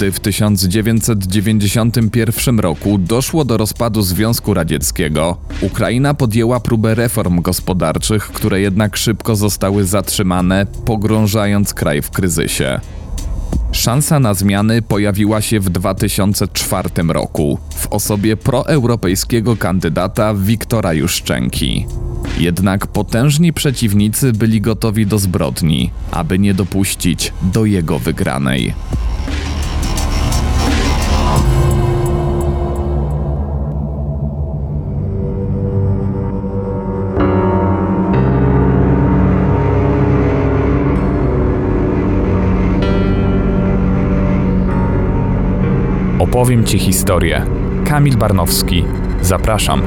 Gdy w 1991 roku doszło do rozpadu Związku Radzieckiego, Ukraina podjęła próbę reform gospodarczych, które jednak szybko zostały zatrzymane, pogrążając kraj w kryzysie. Szansa na zmiany pojawiła się w 2004 roku w osobie proeuropejskiego kandydata Wiktora Juszczenki. Jednak potężni przeciwnicy byli gotowi do zbrodni, aby nie dopuścić do jego wygranej. Opowiem Ci historię. Kamil Barnowski. Zapraszam.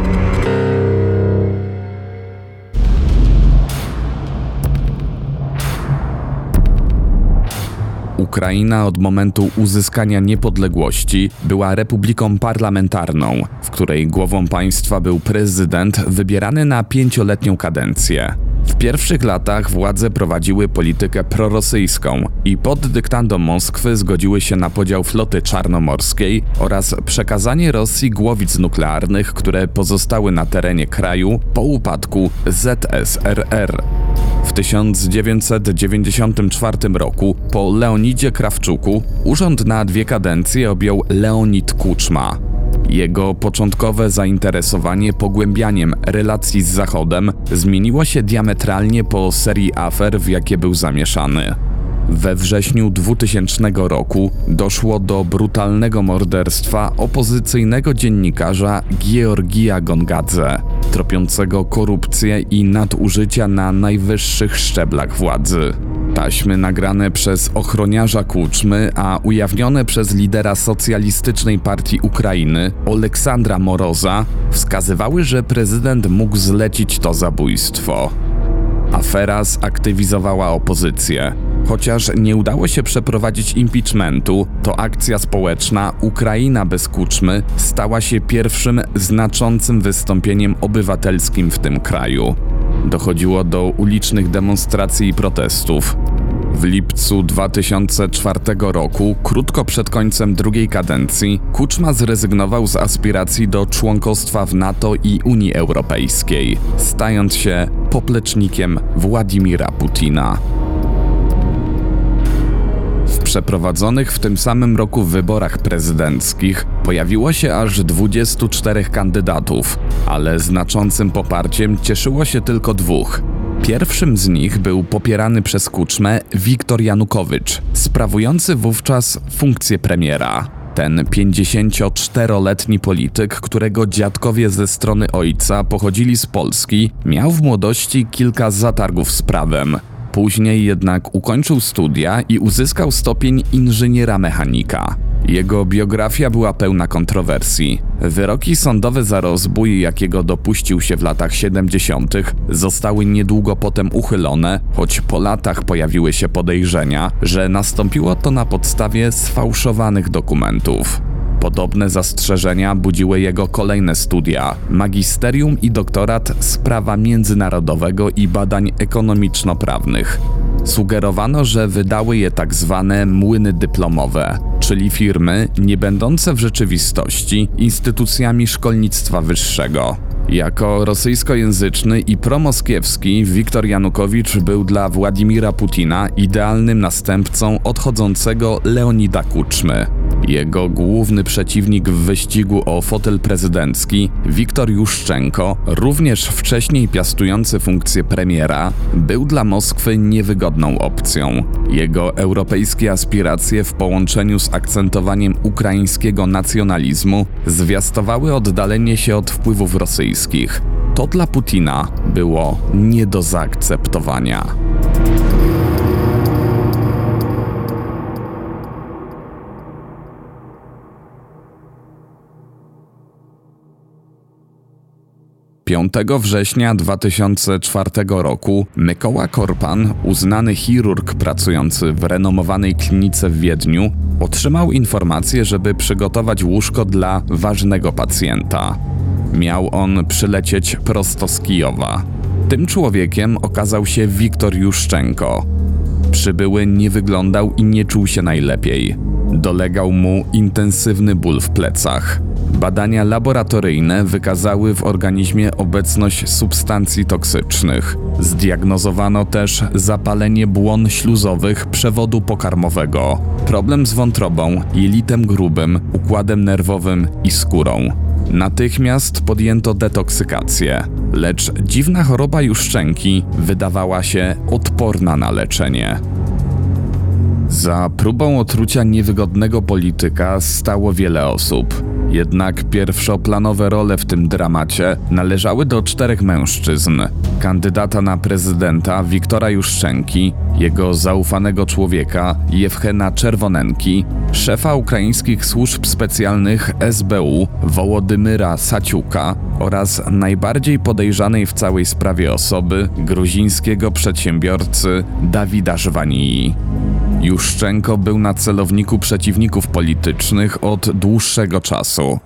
Ukraina od momentu uzyskania niepodległości była republiką parlamentarną, w której głową państwa był prezydent wybierany na pięcioletnią kadencję. W pierwszych latach władze prowadziły politykę prorosyjską i pod dyktando Moskwy zgodziły się na podział floty czarnomorskiej oraz przekazanie Rosji głowic nuklearnych, które pozostały na terenie kraju po upadku ZSRR. W 1994 roku po Leonidzie Krawczuku urząd na dwie kadencje objął Leonid Kuczma. Jego początkowe zainteresowanie pogłębianiem relacji z Zachodem zmieniło się diametralnie po serii afer, w jakie był zamieszany. We wrześniu 2000 roku doszło do brutalnego morderstwa opozycyjnego dziennikarza Georgija Gongadze, tropiącego korupcję i nadużycia na najwyższych szczeblach władzy. Taśmy nagrane przez ochroniarza Kuczmy, a ujawnione przez lidera socjalistycznej partii Ukrainy, Oleksandra Moroza, wskazywały, że prezydent mógł zlecić to zabójstwo. Afera zaktywizowała opozycję. Chociaż nie udało się przeprowadzić impeachmentu, to akcja społeczna Ukraina bez Kuczmy stała się pierwszym znaczącym wystąpieniem obywatelskim w tym kraju. Dochodziło do ulicznych demonstracji i protestów. W lipcu 2004 roku, krótko przed końcem drugiej kadencji, Kuczma zrezygnował z aspiracji do członkostwa w NATO i Unii Europejskiej, stając się poplecznikiem Władimira Putina. W przeprowadzonych w tym samym roku wyborach prezydenckich pojawiło się aż 24 kandydatów, ale znaczącym poparciem cieszyło się tylko dwóch. Pierwszym z nich był popierany przez Kuczmę Wiktor Janukowycz, sprawujący wówczas funkcję premiera. Ten 54-letni polityk, którego dziadkowie ze strony ojca pochodzili z Polski, miał w młodości kilka zatargów z prawem. Później jednak ukończył studia i uzyskał stopień inżyniera mechanika. Jego biografia była pełna kontrowersji. Wyroki sądowe za rozbój, jakiego dopuścił się w latach 70., zostały niedługo potem uchylone, choć po latach pojawiły się podejrzenia, że nastąpiło to na podstawie sfałszowanych dokumentów. Podobne zastrzeżenia budziły jego kolejne studia magisterium i doktorat z prawa międzynarodowego i badań ekonomiczno-prawnych. Sugerowano, że wydały je tak zwane młyny dyplomowe, czyli firmy nie będące w rzeczywistości instytucjami szkolnictwa wyższego. Jako rosyjskojęzyczny i promoskiewski Wiktor Janukowicz był dla Władimira Putina idealnym następcą odchodzącego Leonida Kuczmy. Jego główny przeciwnik w wyścigu o fotel prezydencki, Wiktor Juszczenko, również wcześniej piastujący funkcję premiera, był dla Moskwy niewygodną opcją. Jego europejskie aspiracje w połączeniu z akcentowaniem ukraińskiego nacjonalizmu zwiastowały oddalenie się od wpływów rosyjskich. To dla Putina było nie do zaakceptowania. 5 września 2004 roku Mykoła Korpan, uznany chirurg pracujący w renomowanej klinice w Wiedniu, otrzymał informację, żeby przygotować łóżko dla ważnego pacjenta. Miał on przylecieć prosto z Kijowa. Tym człowiekiem okazał się Wiktor Juszczenko. przybyły nie wyglądał i nie czuł się najlepiej. Dolegał mu intensywny ból w plecach. Badania laboratoryjne wykazały w organizmie obecność substancji toksycznych. Zdiagnozowano też zapalenie błon śluzowych przewodu pokarmowego, problem z wątrobą, jelitem grubym, układem nerwowym i skórą. Natychmiast podjęto detoksykację, lecz dziwna choroba juszczenki wydawała się odporna na leczenie. Za próbą otrucia niewygodnego polityka stało wiele osób. Jednak pierwszoplanowe role w tym dramacie należały do czterech mężczyzn: kandydata na prezydenta Wiktora Juszczenki, jego zaufanego człowieka Jewchena Czerwonenki, szefa ukraińskich służb specjalnych SBU Wołodymyra Saciuka oraz najbardziej podejrzanej w całej sprawie osoby gruzińskiego przedsiębiorcy Dawida Żwanii. Juszczenko był na celowniku przeciwników politycznych od dłuższego czasu.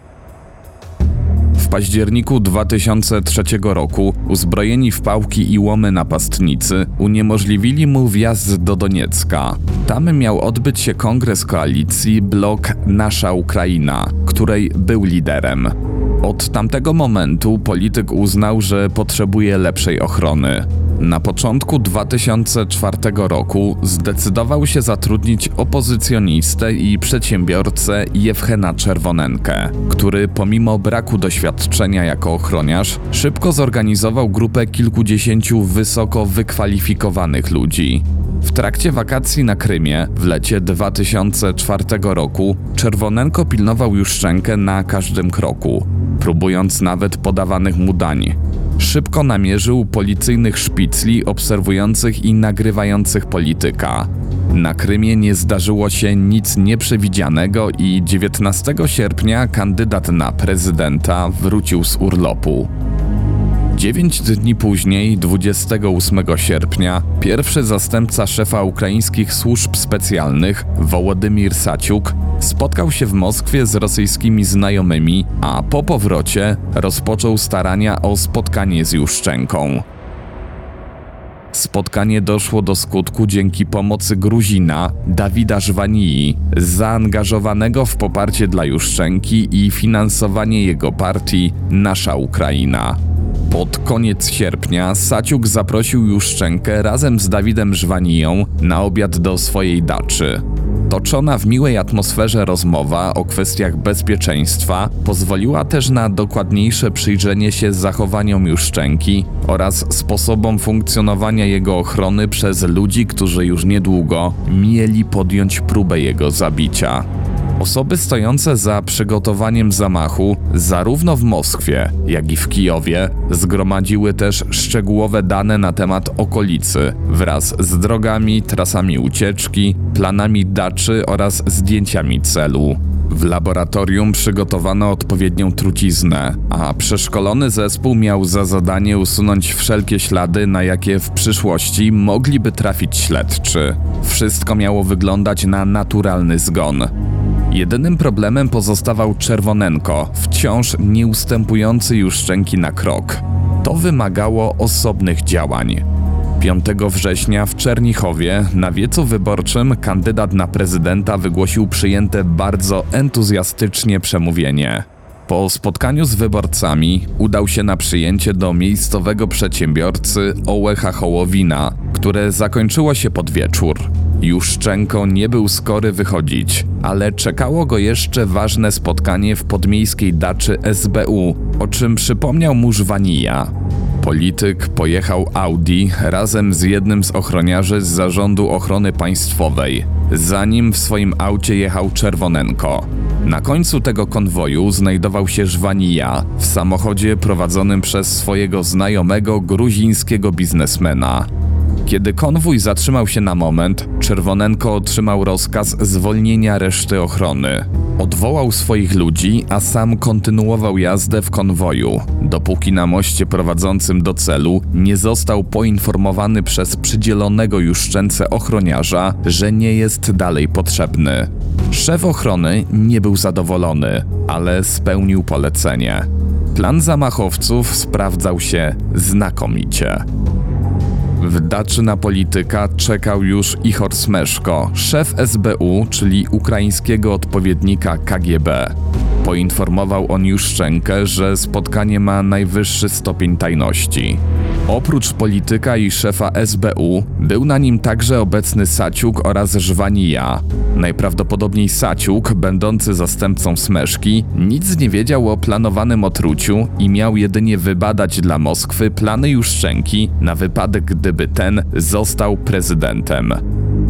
W październiku 2003 roku uzbrojeni w pałki i łomy napastnicy uniemożliwili mu wjazd do Doniecka. Tam miał odbyć się kongres koalicji Blok Nasza Ukraina, której był liderem. Od tamtego momentu polityk uznał, że potrzebuje lepszej ochrony. Na początku 2004 roku zdecydował się zatrudnić opozycjonistę i przedsiębiorcę Jewchena Czerwonenkę, który pomimo braku doświadczenia jako ochroniarz szybko zorganizował grupę kilkudziesięciu wysoko wykwalifikowanych ludzi. W trakcie wakacji na Krymie w lecie 2004 roku Czerwonenko pilnował Juszczenkę na każdym kroku, próbując nawet podawanych mu dań. Szybko namierzył policyjnych szpicli obserwujących i nagrywających polityka. Na Krymie nie zdarzyło się nic nieprzewidzianego i 19 sierpnia kandydat na prezydenta wrócił z urlopu. Dziewięć dni później, 28 sierpnia, pierwszy zastępca szefa ukraińskich służb specjalnych, Wołodymir Saciuk, spotkał się w Moskwie z rosyjskimi znajomymi, a po powrocie rozpoczął starania o spotkanie z Juszczenką. Spotkanie doszło do skutku dzięki pomocy Gruzina Dawida Żwanii, zaangażowanego w poparcie dla Juszczenki i finansowanie jego partii Nasza Ukraina. Pod koniec sierpnia Saciuk zaprosił Juszczenkę razem z Dawidem Żwaniją na obiad do swojej daczy. Toczona w miłej atmosferze rozmowa o kwestiach bezpieczeństwa pozwoliła też na dokładniejsze przyjrzenie się zachowaniom Juszczenki oraz sposobom funkcjonowania jego ochrony przez ludzi, którzy już niedługo mieli podjąć próbę jego zabicia. Osoby stojące za przygotowaniem zamachu, zarówno w Moskwie, jak i w Kijowie, zgromadziły też szczegółowe dane na temat okolicy, wraz z drogami, trasami ucieczki, planami daczy oraz zdjęciami celu. W laboratorium przygotowano odpowiednią truciznę, a przeszkolony zespół miał za zadanie usunąć wszelkie ślady, na jakie w przyszłości mogliby trafić śledczy. Wszystko miało wyglądać na naturalny zgon. Jedynym problemem pozostawał Czerwonenko, wciąż nie ustępujący już szczęki na krok. To wymagało osobnych działań. 5 września w Czernichowie na wiecu wyborczym kandydat na prezydenta wygłosił przyjęte bardzo entuzjastycznie przemówienie. Po spotkaniu z wyborcami udał się na przyjęcie do miejscowego przedsiębiorcy Ołecha Hołowina, które zakończyło się pod wieczór. Juszczenko nie był skory wychodzić, ale czekało go jeszcze ważne spotkanie w podmiejskiej daczy SBU, o czym przypomniał mu Żwanija. Polityk pojechał Audi razem z jednym z ochroniarzy z Zarządu Ochrony Państwowej. Za nim w swoim aucie jechał Czerwonenko. Na końcu tego konwoju znajdował się Żwanija w samochodzie prowadzonym przez swojego znajomego gruzińskiego biznesmena. Kiedy konwój zatrzymał się na moment, Czerwonenko otrzymał rozkaz zwolnienia reszty ochrony. Odwołał swoich ludzi, a sam kontynuował jazdę w konwoju, dopóki na moście prowadzącym do celu nie został poinformowany przez przydzielonego już szczęce ochroniarza, że nie jest dalej potrzebny. Szef ochrony nie był zadowolony, ale spełnił polecenie. Plan zamachowców sprawdzał się znakomicie. W daczy na polityka czekał już Ichor Smeszko, szef SBU, czyli ukraińskiego odpowiednika KGB. Poinformował on Juszczenkę, że spotkanie ma najwyższy stopień tajności. Oprócz polityka i szefa SBU, był na nim także obecny Saciuk oraz Żwanija. Najprawdopodobniej Saciuk, będący zastępcą Smeszki, nic nie wiedział o planowanym otruciu i miał jedynie wybadać dla Moskwy plany Juszczenki na wypadek, gdyby ten został prezydentem.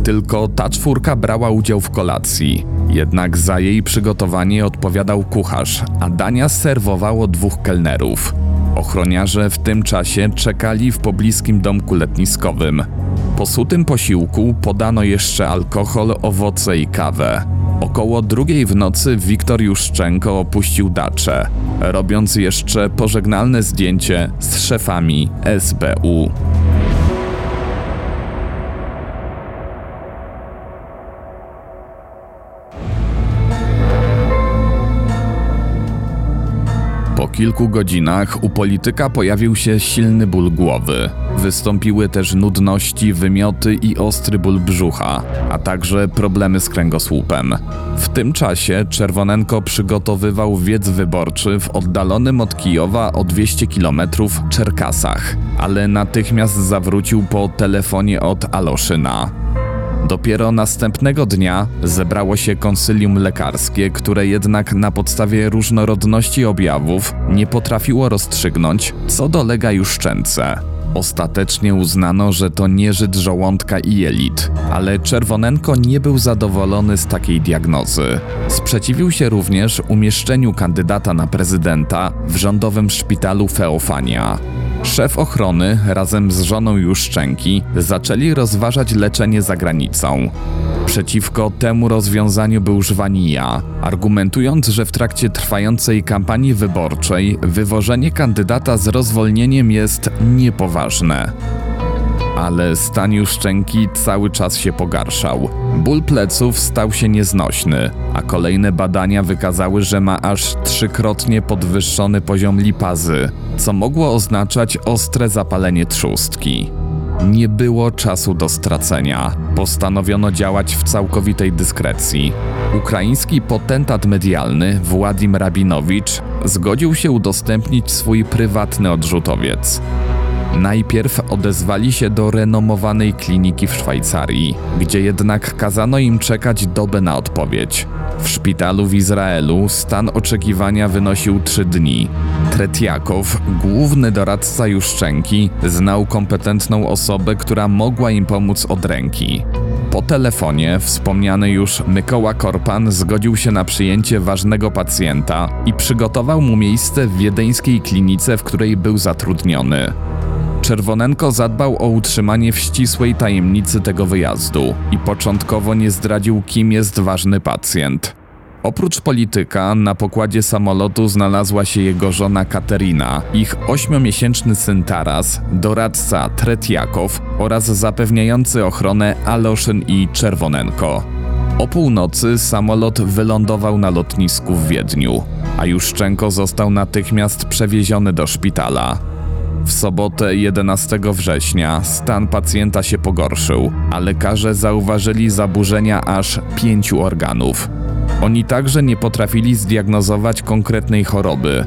Tylko ta czwórka brała udział w kolacji. Jednak za jej przygotowanie odpowiadał kucharz, a dania serwowało dwóch kelnerów. Ochroniarze w tym czasie czekali w pobliskim domku letniskowym. Po sutym posiłku podano jeszcze alkohol, owoce i kawę. Około drugiej w nocy Wiktor Juszczenko opuścił daczę, robiąc jeszcze pożegnalne zdjęcie z szefami SBU. Kilku godzinach u polityka pojawił się silny ból głowy. Wystąpiły też nudności, wymioty i ostry ból brzucha, a także problemy z kręgosłupem. W tym czasie Czerwonenko przygotowywał wiec wyborczy w oddalonym od Kijowa o 200 km Czerkasach, ale natychmiast zawrócił po telefonie od Aloszyna. Dopiero następnego dnia zebrało się konsylium lekarskie, które jednak na podstawie różnorodności objawów nie potrafiło rozstrzygnąć, co dolega Juszczęce. Ostatecznie uznano, że to nieżyt żołądka i jelit, ale Czerwonenko nie był zadowolony z takiej diagnozy. Sprzeciwił się również umieszczeniu kandydata na prezydenta w rządowym szpitalu Feofania. Szef ochrony razem z żoną Juszczenki zaczęli rozważać leczenie za granicą. Przeciwko temu rozwiązaniu był Żwanija, argumentując, że w trakcie trwającej kampanii wyborczej wywożenie kandydata z rozwolnieniem jest niepoważne. Ale stan Juszczenki cały czas się pogarszał. Ból pleców stał się nieznośny, a kolejne badania wykazały, że ma aż trzykrotnie podwyższony poziom lipazy, co mogło oznaczać ostre zapalenie trzustki. Nie było czasu do stracenia. Postanowiono działać w całkowitej dyskrecji. Ukraiński potentat medialny Władim Rabinowicz zgodził się udostępnić swój prywatny odrzutowiec. Najpierw odezwali się do renomowanej kliniki w Szwajcarii, gdzie jednak kazano im czekać dobę na odpowiedź. W szpitalu w Izraelu stan oczekiwania wynosił trzy dni. Tretiakow, główny doradca Juszczenki, znał kompetentną osobę, która mogła im pomóc od ręki. Po telefonie wspomniany już Mykoła Korpan zgodził się na przyjęcie ważnego pacjenta i przygotował mu miejsce w wiedeńskiej klinice, w której był zatrudniony. Czerwonenko zadbał o utrzymanie w ścisłej tajemnicy tego wyjazdu i początkowo nie zdradził, kim jest ważny pacjent. Oprócz polityka, na pokładzie samolotu znalazła się jego żona Katerina, ich ośmiomiesięczny syn Taras, doradca Tretiakow oraz zapewniający ochronę Aloszyn i Czerwonenko. O północy samolot wylądował na lotnisku w Wiedniu, a Juszczenko został natychmiast przewieziony do szpitala. W sobotę 11 września stan pacjenta się pogorszył, a lekarze zauważyli zaburzenia aż pięciu organów. Oni także nie potrafili zdiagnozować konkretnej choroby.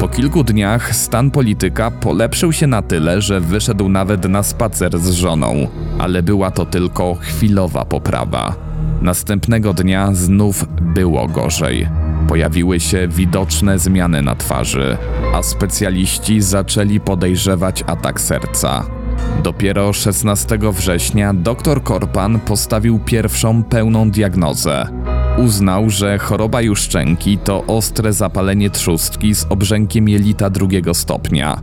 Po kilku dniach stan polityka polepszył się na tyle, że wyszedł nawet na spacer z żoną, ale była to tylko chwilowa poprawa. Następnego dnia znów było gorzej. Pojawiły się widoczne zmiany na twarzy, a specjaliści zaczęli podejrzewać atak serca. Dopiero 16 września dr Korpan postawił pierwszą pełną diagnozę. Uznał, że choroba juszczenki to ostre zapalenie trzustki z obrzękiem jelita drugiego stopnia.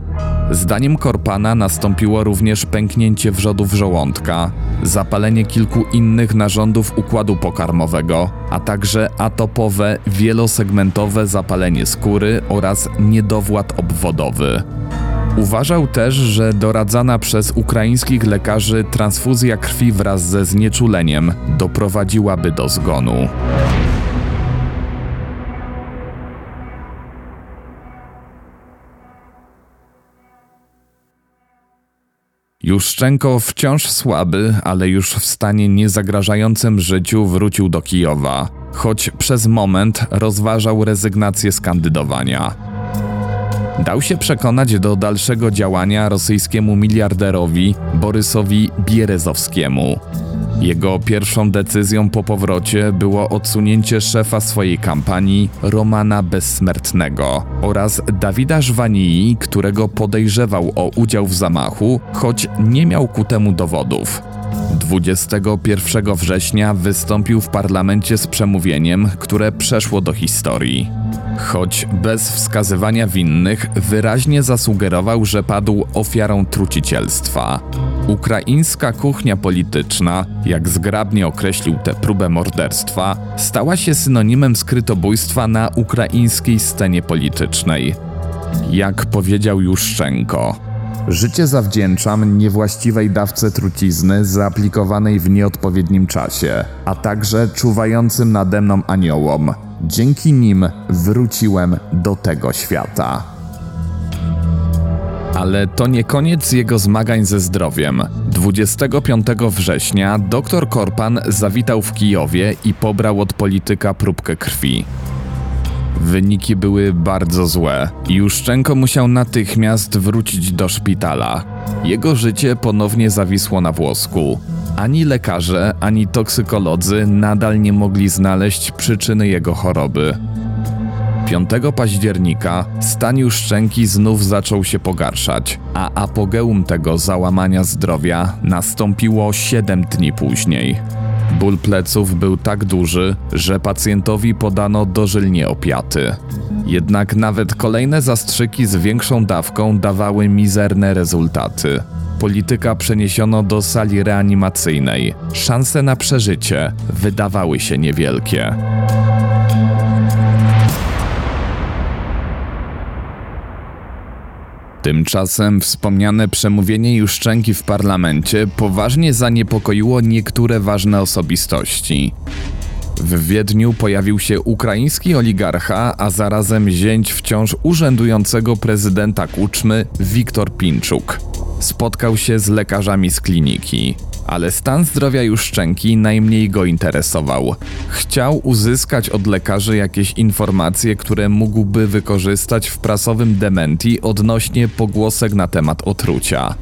Zdaniem Korpana nastąpiło również pęknięcie wrzodów żołądka, zapalenie kilku innych narządów układu pokarmowego, a także atopowe, wielosegmentowe zapalenie skóry oraz niedowład obwodowy. Uważał też, że doradzana przez ukraińskich lekarzy transfuzja krwi wraz ze znieczuleniem doprowadziłaby do zgonu. Juszczenko wciąż słaby, ale już w stanie niezagrażającym życiu wrócił do Kijowa, choć przez moment rozważał rezygnację z kandydowania. Dał się przekonać do dalszego działania rosyjskiemu miliarderowi Borysowi Bierezowskiemu. Jego pierwszą decyzją po powrocie było odsunięcie szefa swojej kampanii, Romana Bezsmertnego, oraz Dawida Żwanii, którego podejrzewał o udział w zamachu, choć nie miał ku temu dowodów. 21 września wystąpił w parlamencie z przemówieniem, które przeszło do historii. Choć bez wskazywania winnych, wyraźnie zasugerował, że padł ofiarą trucicielstwa. Ukraińska kuchnia polityczna, jak zgrabnie określił tę próbę morderstwa, stała się synonimem skrytobójstwa na ukraińskiej scenie politycznej. Jak powiedział Juszczenko, Życie zawdzięczam niewłaściwej dawce trucizny zaaplikowanej w nieodpowiednim czasie, a także czuwającym nade mną aniołom. Dzięki nim wróciłem do tego świata. Ale to nie koniec jego zmagań ze zdrowiem. 25 września dr Korpan zawitał w Kijowie i pobrał od polityka próbkę krwi. Wyniki były bardzo złe Juszczenko musiał natychmiast wrócić do szpitala. Jego życie ponownie zawisło na włosku. Ani lekarze, ani toksykolodzy nadal nie mogli znaleźć przyczyny jego choroby. 5 października stan Juszczenki znów zaczął się pogarszać, a apogeum tego załamania zdrowia nastąpiło 7 dni później. Ból pleców był tak duży, że pacjentowi podano dożylnie opiaty. Jednak nawet kolejne zastrzyki z większą dawką dawały mizerne rezultaty. Polityka przeniesiono do sali reanimacyjnej. Szanse na przeżycie wydawały się niewielkie. Tymczasem wspomniane przemówienie Juszczenki w parlamencie poważnie zaniepokoiło niektóre ważne osobistości. W Wiedniu pojawił się ukraiński oligarcha, a zarazem zięć wciąż urzędującego prezydenta Kuczmy Wiktor Pinczuk. Spotkał się z lekarzami z kliniki ale stan zdrowia Juszczenki najmniej go interesował. Chciał uzyskać od lekarzy jakieś informacje, które mógłby wykorzystać w prasowym dementi odnośnie pogłosek na temat otrucia.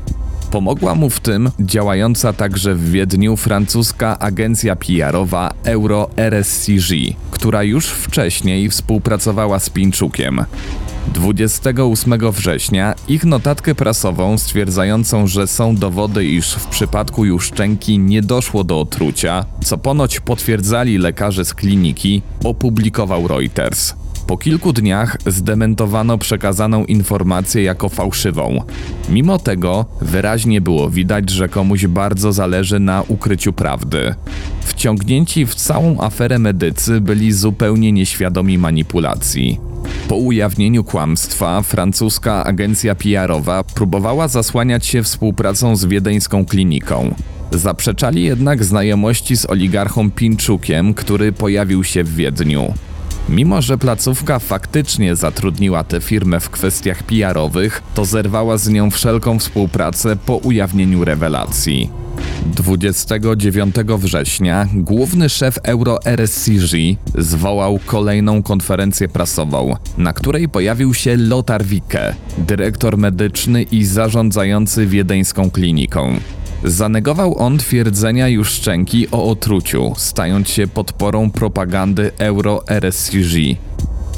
Pomogła mu w tym działająca także w Wiedniu francuska agencja PR-owa Euro RSCG, która już wcześniej współpracowała z Pinczukiem. 28 września ich notatkę prasową stwierdzającą, że są dowody, iż w przypadku Juszczenki nie doszło do otrucia, co ponoć potwierdzali lekarze z kliniki, opublikował Reuters. Po kilku dniach zdementowano przekazaną informację jako fałszywą. Mimo tego wyraźnie było widać, że komuś bardzo zależy na ukryciu prawdy. Wciągnięci w całą aferę medycy byli zupełnie nieświadomi manipulacji. Po ujawnieniu kłamstwa francuska agencja PR-owa próbowała zasłaniać się współpracą z wiedeńską kliniką. Zaprzeczali jednak znajomości z oligarchą Pinczukiem, który pojawił się w Wiedniu. Mimo, że placówka faktycznie zatrudniła tę firmę w kwestiach PR-owych, to zerwała z nią wszelką współpracę po ujawnieniu rewelacji. 29 września główny szef Euro RSCG zwołał kolejną konferencję prasową, na której pojawił się Lothar Wicke, dyrektor medyczny i zarządzający wiedeńską kliniką. Zanegował on twierdzenia Juszczenki o otruciu, stając się podporą propagandy Euro RSCG.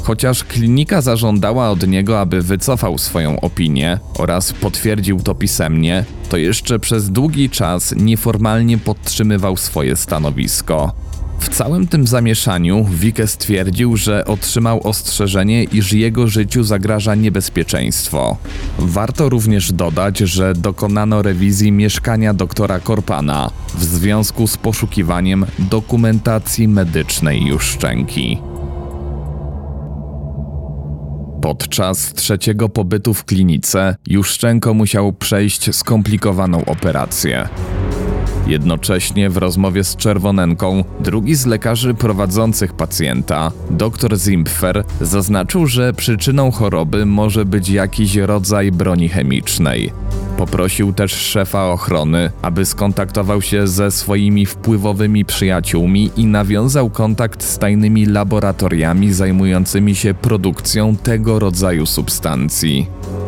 Chociaż klinika zażądała od niego, aby wycofał swoją opinię oraz potwierdził to pisemnie, to jeszcze przez długi czas nieformalnie podtrzymywał swoje stanowisko. W całym tym zamieszaniu Wike stwierdził, że otrzymał ostrzeżenie, iż jego życiu zagraża niebezpieczeństwo. Warto również dodać, że dokonano rewizji mieszkania doktora Korpana w związku z poszukiwaniem dokumentacji medycznej Juszczenki. Podczas trzeciego pobytu w klinice Juszczenko musiał przejść skomplikowaną operację. Jednocześnie w rozmowie z Czerwonenką drugi z lekarzy prowadzących pacjenta, dr Zimpfer, zaznaczył, że przyczyną choroby może być jakiś rodzaj broni chemicznej. Poprosił też szefa ochrony, aby skontaktował się ze swoimi wpływowymi przyjaciółmi i nawiązał kontakt z tajnymi laboratoriami zajmującymi się produkcją tego rodzaju substancji.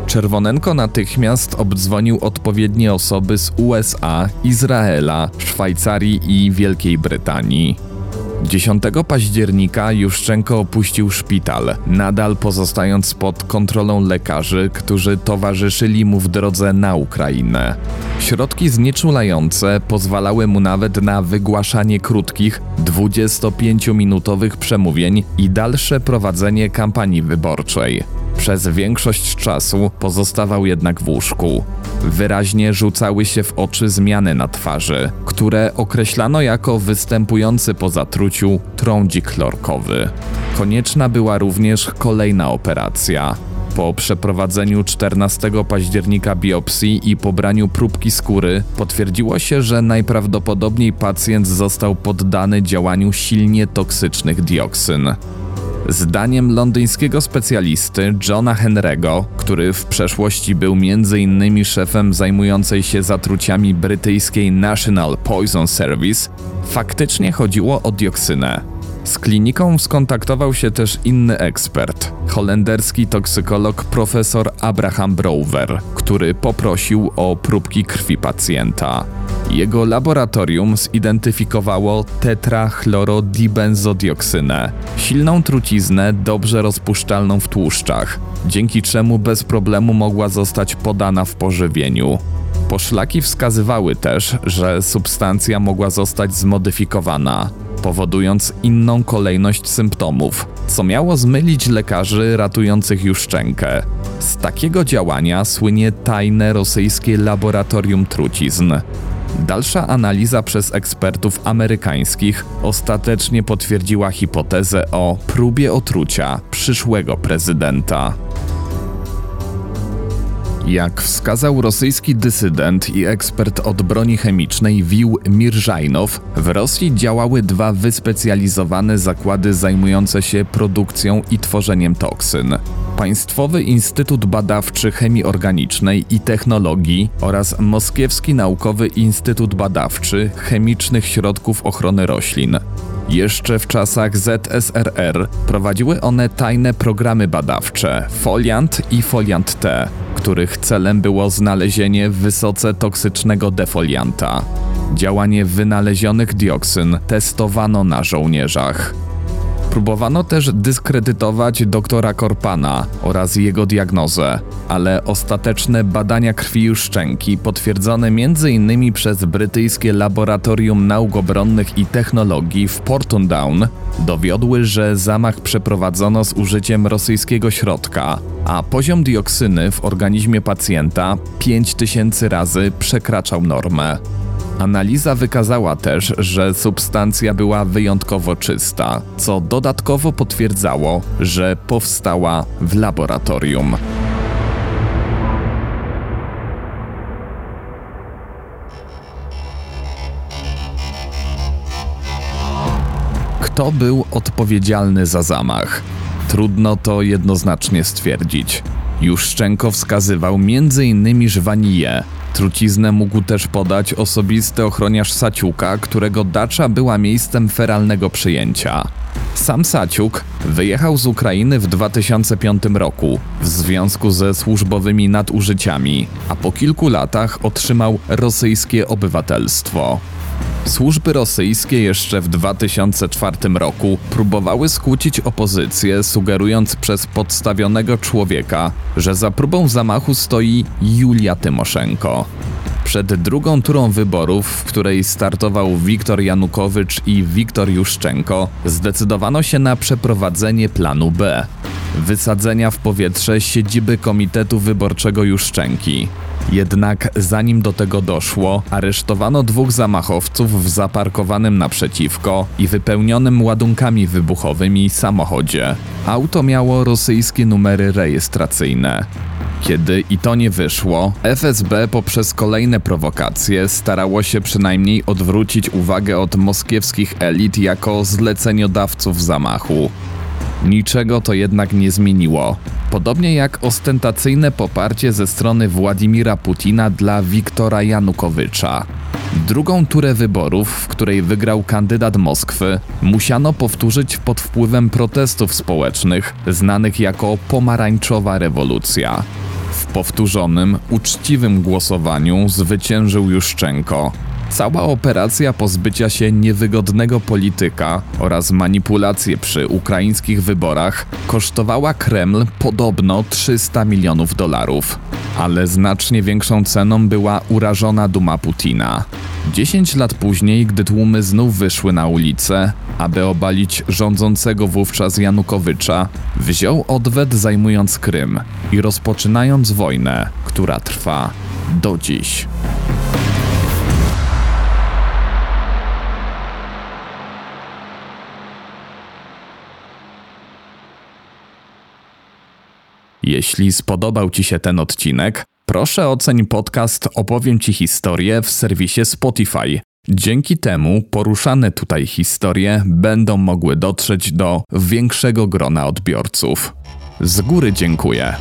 Czerwonenko natychmiast obdzwonił odpowiednie osoby z USA, Izraela, Szwajcarii i Wielkiej Brytanii. 10 października Juszczenko opuścił szpital, nadal pozostając pod kontrolą lekarzy, którzy towarzyszyli mu w drodze na Ukrainę. Środki znieczulające pozwalały mu nawet na wygłaszanie krótkich, 25-minutowych przemówień i dalsze prowadzenie kampanii wyborczej. Przez większość czasu pozostawał jednak w łóżku. Wyraźnie rzucały się w oczy zmiany na twarzy, które określano jako występujący po zatruciu trądzik chlorkowy. Konieczna była również kolejna operacja. Po przeprowadzeniu 14 października biopsji i pobraniu próbki skóry potwierdziło się, że najprawdopodobniej pacjent został poddany działaniu silnie toksycznych dioksyn. Zdaniem londyńskiego specjalisty Johna Henry'ego, który w przeszłości był m.in. szefem zajmującej się zatruciami brytyjskiej National Poison Service, faktycznie chodziło o dioksynę. Z kliniką skontaktował się też inny ekspert, holenderski toksykolog profesor Abraham Brower, który poprosił o próbki krwi pacjenta. Jego laboratorium zidentyfikowało tetrachlorodibenzodioksynę, silną truciznę dobrze rozpuszczalną w tłuszczach, dzięki czemu bez problemu mogła zostać podana w pożywieniu. Poszlaki wskazywały też, że substancja mogła zostać zmodyfikowana, powodując inną kolejność symptomów, co miało zmylić lekarzy ratujących Juszczenkę. Z takiego działania słynie tajne rosyjskie laboratorium trucizn. Dalsza analiza przez ekspertów amerykańskich ostatecznie potwierdziła hipotezę o próbie otrucia przyszłego prezydenta. Jak wskazał rosyjski dysydent i ekspert od broni chemicznej Wił Mirżajnow, w Rosji działały dwa wyspecjalizowane zakłady zajmujące się produkcją i tworzeniem toksyn. Państwowy Instytut Badawczy Chemii Organicznej i Technologii oraz Moskiewski Naukowy Instytut Badawczy Chemicznych Środków Ochrony Roślin. Jeszcze w czasach ZSRR prowadziły one tajne programy badawcze Foliant i Foliant T, których celem było znalezienie wysoce toksycznego defolianta. Działanie wynalezionych dioksyn testowano na żołnierzach. Próbowano też dyskredytować doktora Korpana oraz jego diagnozę, ale ostateczne badania krwi szczęki, potwierdzone m.in. przez brytyjskie Laboratorium Nauk Obronnych i Technologii w Porton Down, dowiodły, że zamach przeprowadzono z użyciem rosyjskiego środka, a poziom dioksyny w organizmie pacjenta 5000 razy przekraczał normę. Analiza wykazała też, że substancja była wyjątkowo czysta, co dodatkowo potwierdzało, że powstała w laboratorium. Kto był odpowiedzialny za zamach? Trudno to jednoznacznie stwierdzić. Juszczenko wskazywał m.in. Żwaniję, Truciznę mógł też podać osobisty ochroniarz Saciuka, którego dacza była miejscem feralnego przyjęcia. Sam Saciuk wyjechał z Ukrainy w 2005 roku w związku ze służbowymi nadużyciami, a po kilku latach otrzymał rosyjskie obywatelstwo. Służby rosyjskie jeszcze w 2004 roku próbowały skłócić opozycję, sugerując przez podstawionego człowieka, że za próbą zamachu stoi Julia Tymoszenko. Przed drugą turą wyborów, w której startował Wiktor Janukowycz i Wiktor Juszczenko, zdecydowano się na przeprowadzenie planu B. wysadzenia w powietrze siedziby Komitetu Wyborczego Juszczenki. Jednak zanim do tego doszło, aresztowano dwóch zamachowców w zaparkowanym naprzeciwko i wypełnionym ładunkami wybuchowymi samochodzie. Auto miało rosyjskie numery rejestracyjne. Kiedy i to nie wyszło, FSB poprzez kolejne prowokacje starało się przynajmniej odwrócić uwagę od moskiewskich elit jako zleceniodawców zamachu. Niczego to jednak nie zmieniło. Podobnie jak ostentacyjne poparcie ze strony Władimira Putina dla Wiktora Janukowycza. Drugą turę wyborów, w której wygrał kandydat Moskwy, musiano powtórzyć pod wpływem protestów społecznych, znanych jako pomarańczowa rewolucja. W powtórzonym, uczciwym głosowaniu zwyciężył Juszczenko. Cała operacja pozbycia się niewygodnego polityka oraz manipulacje przy ukraińskich wyborach kosztowała Kreml podobno 300 milionów dolarów. Ale znacznie większą ceną była urażona duma Putina. 10 lat później, gdy tłumy znów wyszły na ulicę, aby obalić rządzącego wówczas Janukowycza, wziął odwet zajmując Krym i rozpoczynając wojnę, która trwa do dziś. Jeśli spodobał Ci się ten odcinek, proszę oceń podcast Opowiem Ci historię w serwisie Spotify. Dzięki temu poruszane tutaj historie będą mogły dotrzeć do większego grona odbiorców. Z góry dziękuję.